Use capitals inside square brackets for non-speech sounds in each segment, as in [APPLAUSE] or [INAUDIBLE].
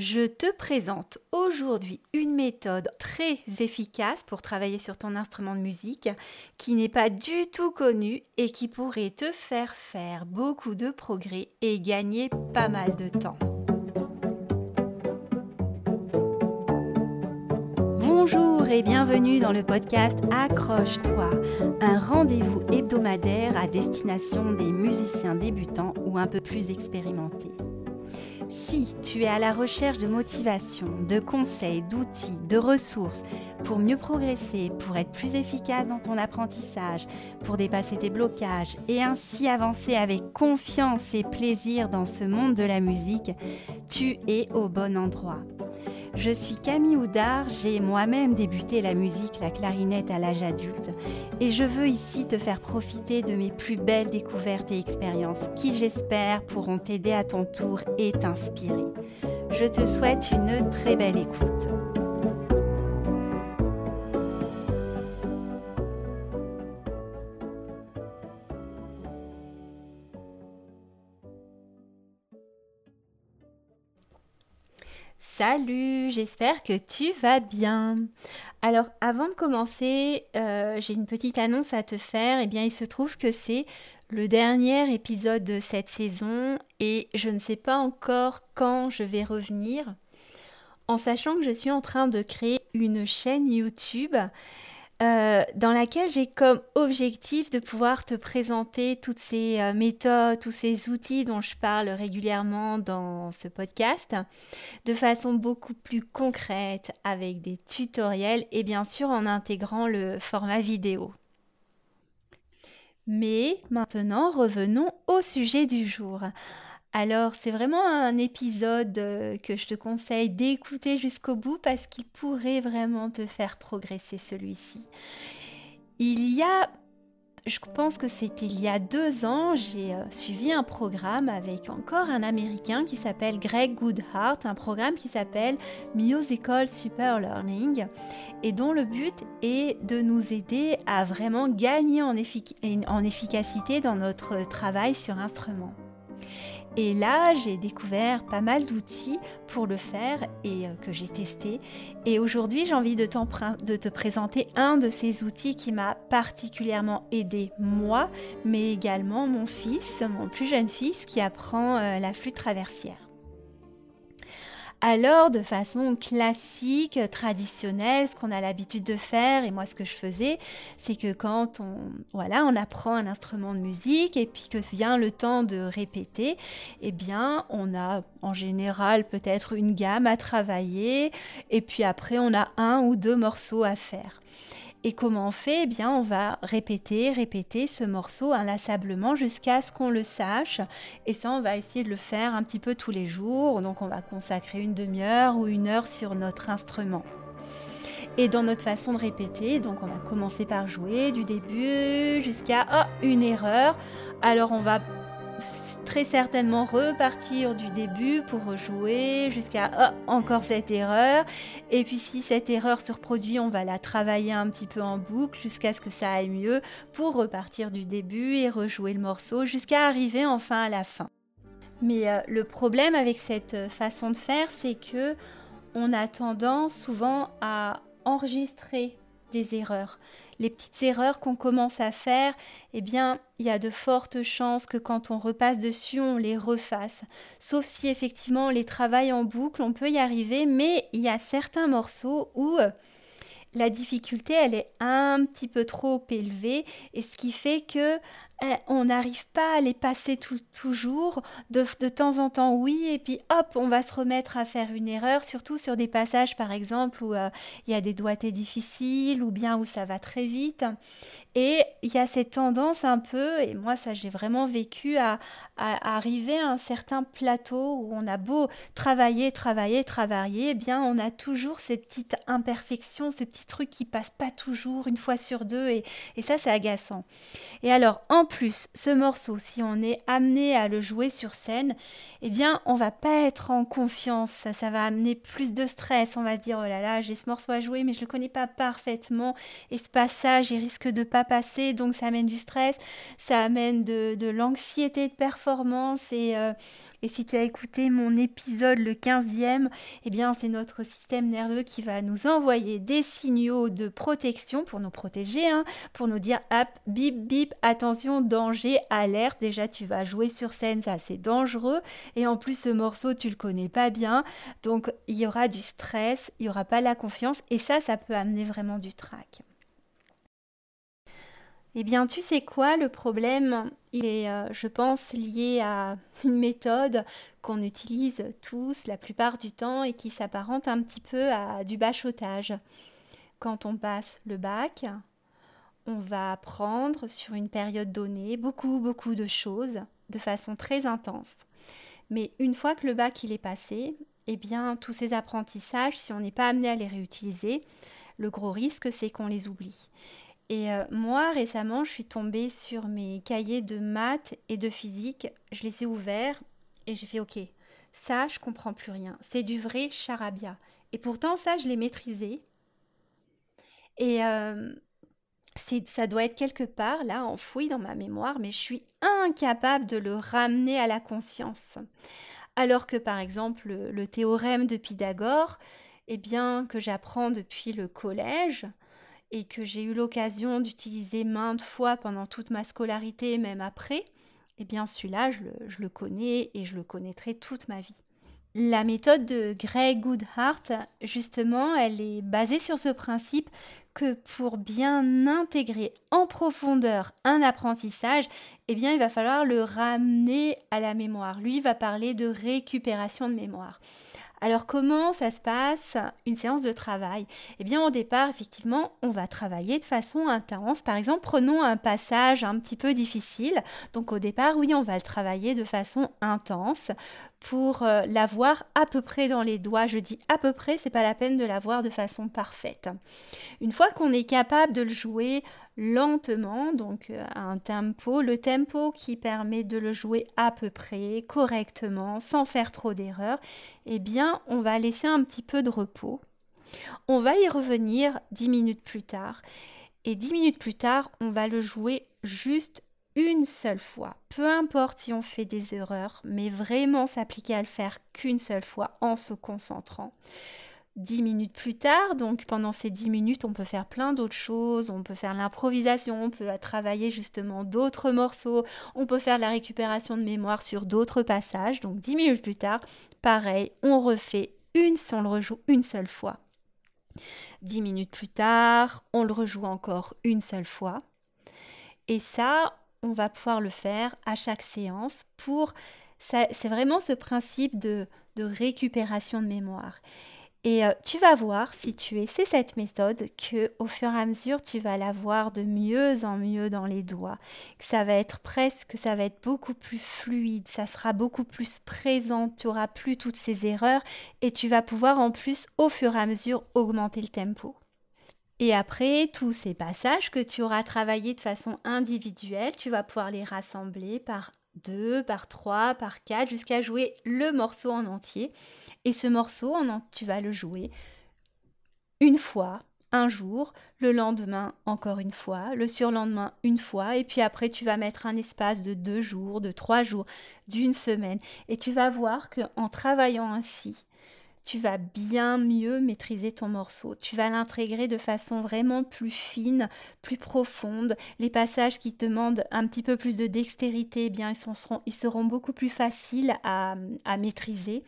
Je te présente aujourd'hui une méthode très efficace pour travailler sur ton instrument de musique qui n'est pas du tout connue et qui pourrait te faire faire beaucoup de progrès et gagner pas mal de temps. Bonjour et bienvenue dans le podcast Accroche-toi, un rendez-vous hebdomadaire à destination des musiciens débutants ou un peu plus expérimentés. Si tu es à la recherche de motivation, de conseils, d'outils, de ressources pour mieux progresser, pour être plus efficace dans ton apprentissage, pour dépasser tes blocages et ainsi avancer avec confiance et plaisir dans ce monde de la musique, tu es au bon endroit. Je suis Camille Houdard, j'ai moi-même débuté la musique, la clarinette à l'âge adulte et je veux ici te faire profiter de mes plus belles découvertes et expériences qui j'espère pourront t'aider à ton tour et t'inspirer. Je te souhaite une très belle écoute. Salut, j'espère que tu vas bien. Alors avant de commencer, euh, j'ai une petite annonce à te faire. Eh bien, il se trouve que c'est le dernier épisode de cette saison et je ne sais pas encore quand je vais revenir, en sachant que je suis en train de créer une chaîne YouTube euh, dans laquelle j'ai comme objectif de pouvoir te présenter toutes ces euh, méthodes, tous ces outils dont je parle régulièrement dans ce podcast, de façon beaucoup plus concrète, avec des tutoriels et bien sûr en intégrant le format vidéo. Mais maintenant, revenons au sujet du jour. Alors, c'est vraiment un épisode euh, que je te conseille d'écouter jusqu'au bout parce qu'il pourrait vraiment te faire progresser celui-ci. Il y a, je pense que c'était il y a deux ans, j'ai euh, suivi un programme avec encore un Américain qui s'appelle Greg Goodhart, un programme qui s'appelle Musical Super Learning et dont le but est de nous aider à vraiment gagner en efficacité dans notre travail sur instrument. Et là, j'ai découvert pas mal d'outils pour le faire et euh, que j'ai testé. Et aujourd'hui, j'ai envie de, te présenter un de ces outils qui m'a particulièrement aidé moi, mais également mon fils, mon plus jeune fils, qui apprend euh, la flûte traversière. Alors, de façon classique, traditionnelle, ce qu'on a l'habitude de faire, et moi ce que je faisais, c'est que quand on, voilà, on apprend un instrument de musique et puis que vient le temps de répéter, eh bien, on a en général peut-être une gamme à travailler et puis après on a un ou deux morceaux à faire. Et comment on fait? Eh bien, on va répéter, répéter ce morceau inlassablement jusqu'à ce qu'on le sache. Et ça, on va essayer de le faire un petit peu tous les jours. Donc, on va consacrer une demi-heure ou une heure sur notre instrument. Et dans notre façon de répéter, donc on va commencer par jouer du début jusqu'à oh, une erreur. Alors on va très certainement repartir du début pour rejouer jusqu'à oh, encore cette erreur. Et puis si cette erreur se reproduit, on va la travailler un petit peu en boucle jusqu'à ce que ça aille mieux pour repartir du début et rejouer le morceau jusqu'à arriver enfin à la fin. Mais euh, le problème avec cette façon de faire, c'est que on a tendance souvent à enregistrer des erreurs les petites erreurs qu'on commence à faire, eh bien, il y a de fortes chances que quand on repasse dessus, on les refasse. Sauf si effectivement on les travaille en boucle, on peut y arriver, mais il y a certains morceaux où euh, la difficulté, elle est un petit peu trop élevée, et ce qui fait que on n'arrive pas à les passer toujours. De, temps en temps, oui, et puis hop, on va se remettre à faire une erreur, surtout sur des passages, par exemple, où euh, il y a des doigtés difficiles ou bien où ça va très vite. Et il y a cette tendance un peu, et moi ça j'ai vraiment vécu, à, arriver à un certain plateau où on a beau travailler, travailler, travailler, eh bien on a toujours ces petites imperfections, ce petit truc qui passe pas toujours une fois sur deux, et, et ça c'est agaçant. Et alors en plus, ce morceau, si on est amené à le jouer sur scène, eh bien, on va pas être en confiance. Ça, ça va amener plus de stress. On va se dire, oh là là, j'ai ce morceau à jouer, mais je le connais pas parfaitement. Et ce passage, il risque de pas passer. Donc, ça amène du stress. Ça amène de, l'anxiété de performance. Et, euh, et si tu as écouté mon épisode, le 15e, eh bien, c'est notre système nerveux qui va nous envoyer des signaux de protection pour nous protéger, hein, pour nous dire, hop, bip, bip, attention, danger, alerte. Déjà, tu vas jouer sur scène, ça c'est dangereux. Et en plus, ce morceau, tu le connais pas bien. Donc, il y aura du stress, il y aura pas la confiance. Et ça, ça peut amener vraiment du trac. Eh bien, tu sais quoi, le problème, il est, euh, je pense, lié à [LAUGHS] une méthode qu'on utilise tous la plupart du temps et qui s'apparente un petit peu à du bachotage. Quand on passe le bac, on va apprendre sur une période donnée beaucoup, beaucoup de choses de façon très intense. Mais une fois que le bac il est passé, eh bien tous ces apprentissages, si on n'est pas amené à les réutiliser, le gros risque c'est qu'on les oublie. Et euh, moi récemment, je suis tombée sur mes cahiers de maths et de physique, je les ai ouverts et j'ai fait OK. Ça, je comprends plus rien. C'est du vrai charabia. Et pourtant ça, je l'ai maîtrisé. Et euh, ça doit être quelque part là enfoui dans ma mémoire, mais je suis incapable de le ramener à la conscience. Alors que par exemple le, théorème de Pythagore, eh bien que j'apprends depuis le collège et que j'ai eu l'occasion d'utiliser maintes fois pendant toute ma scolarité, même après, eh bien celui-là je le connais et je le connaîtrai toute ma vie. La méthode de Greg Goodhart, justement, elle est basée sur ce principe que pour bien intégrer en profondeur un apprentissage, eh bien, il va falloir le ramener à la mémoire. Lui va parler de récupération de mémoire. Alors comment ça se passe une séance de travail? Eh bien au départ, effectivement, on va travailler de façon intense. Par exemple, prenons un passage un petit peu difficile. Donc au départ, oui, on va le travailler de façon intense pour euh, l'avoir à peu près dans les doigts. Je dis à peu près, c'est pas la peine de l'avoir de façon parfaite. Une fois qu'on est capable de le jouer lentement, donc euh, à un tempo, le tempo qui permet de le jouer à peu près correctement, sans faire trop d'erreurs, eh bien, on va laisser un petit peu de repos. On va y revenir dix minutes plus tard. Et dix minutes plus tard, on va le jouer juste une seule fois. Peu importe si on fait des erreurs, mais vraiment s'appliquer à le faire qu'une seule fois en se concentrant. Dix minutes plus tard, donc pendant ces dix minutes, on peut faire plein d'autres choses, on peut faire l'improvisation, on peut travailler justement d'autres morceaux, on peut faire la récupération de mémoire sur d'autres passages. Donc dix minutes plus tard, pareil, on refait une, on le rejoue une seule fois. Dix minutes plus tard, on le rejoue encore une seule fois. Et ça, on va pouvoir le faire à chaque séance pour... C'est vraiment ce principe de, récupération de mémoire. Et euh, tu vas voir, si tu essaies cette méthode, que au fur et à mesure, tu vas la voir de mieux en mieux dans les doigts. Que ça va être presque, ça va être beaucoup plus fluide, ça sera beaucoup plus présent, tu auras plus toutes ces erreurs et tu vas pouvoir en plus, au fur et à mesure, augmenter le tempo. Et après, tous ces passages que tu auras travaillés de façon individuelle, tu vas pouvoir les rassembler par deux, par trois, par quatre, jusqu'à jouer le morceau en entier. Et ce morceau, tu vas le jouer une fois, un jour, le lendemain encore une fois, le surlendemain une fois, et puis après tu vas mettre un espace de deux jours, de trois jours, d'une semaine, et tu vas voir que en travaillant ainsi, tu vas bien mieux maîtriser ton morceau. Tu vas l'intégrer de façon vraiment plus fine, plus profonde. Les passages qui te demandent un petit peu plus de dextérité, eh bien, ils, seront, beaucoup plus faciles à, maîtriser.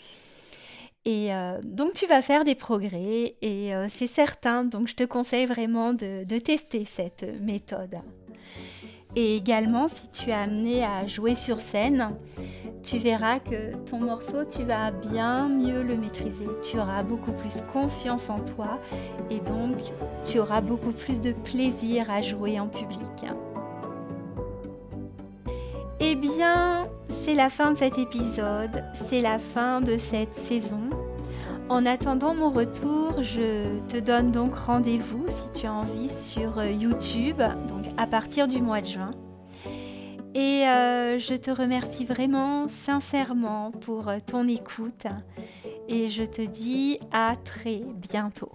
Et euh, donc tu vas faire des progrès et euh, c'est certain, donc je te conseille vraiment de tester cette méthode. Et également, si tu es amené à jouer sur scène, tu verras que ton morceau, tu vas bien mieux le maîtriser. Tu auras beaucoup plus confiance en toi et donc tu auras beaucoup plus de plaisir à jouer en public. Eh bien, c'est la fin de cet épisode, c'est la fin de cette saison. En attendant mon retour, je te donne donc rendez-vous si tu as envie sur euh, YouTube, donc à partir du mois de juin. Et euh, je te remercie vraiment sincèrement pour ton écoute et je te dis à très bientôt.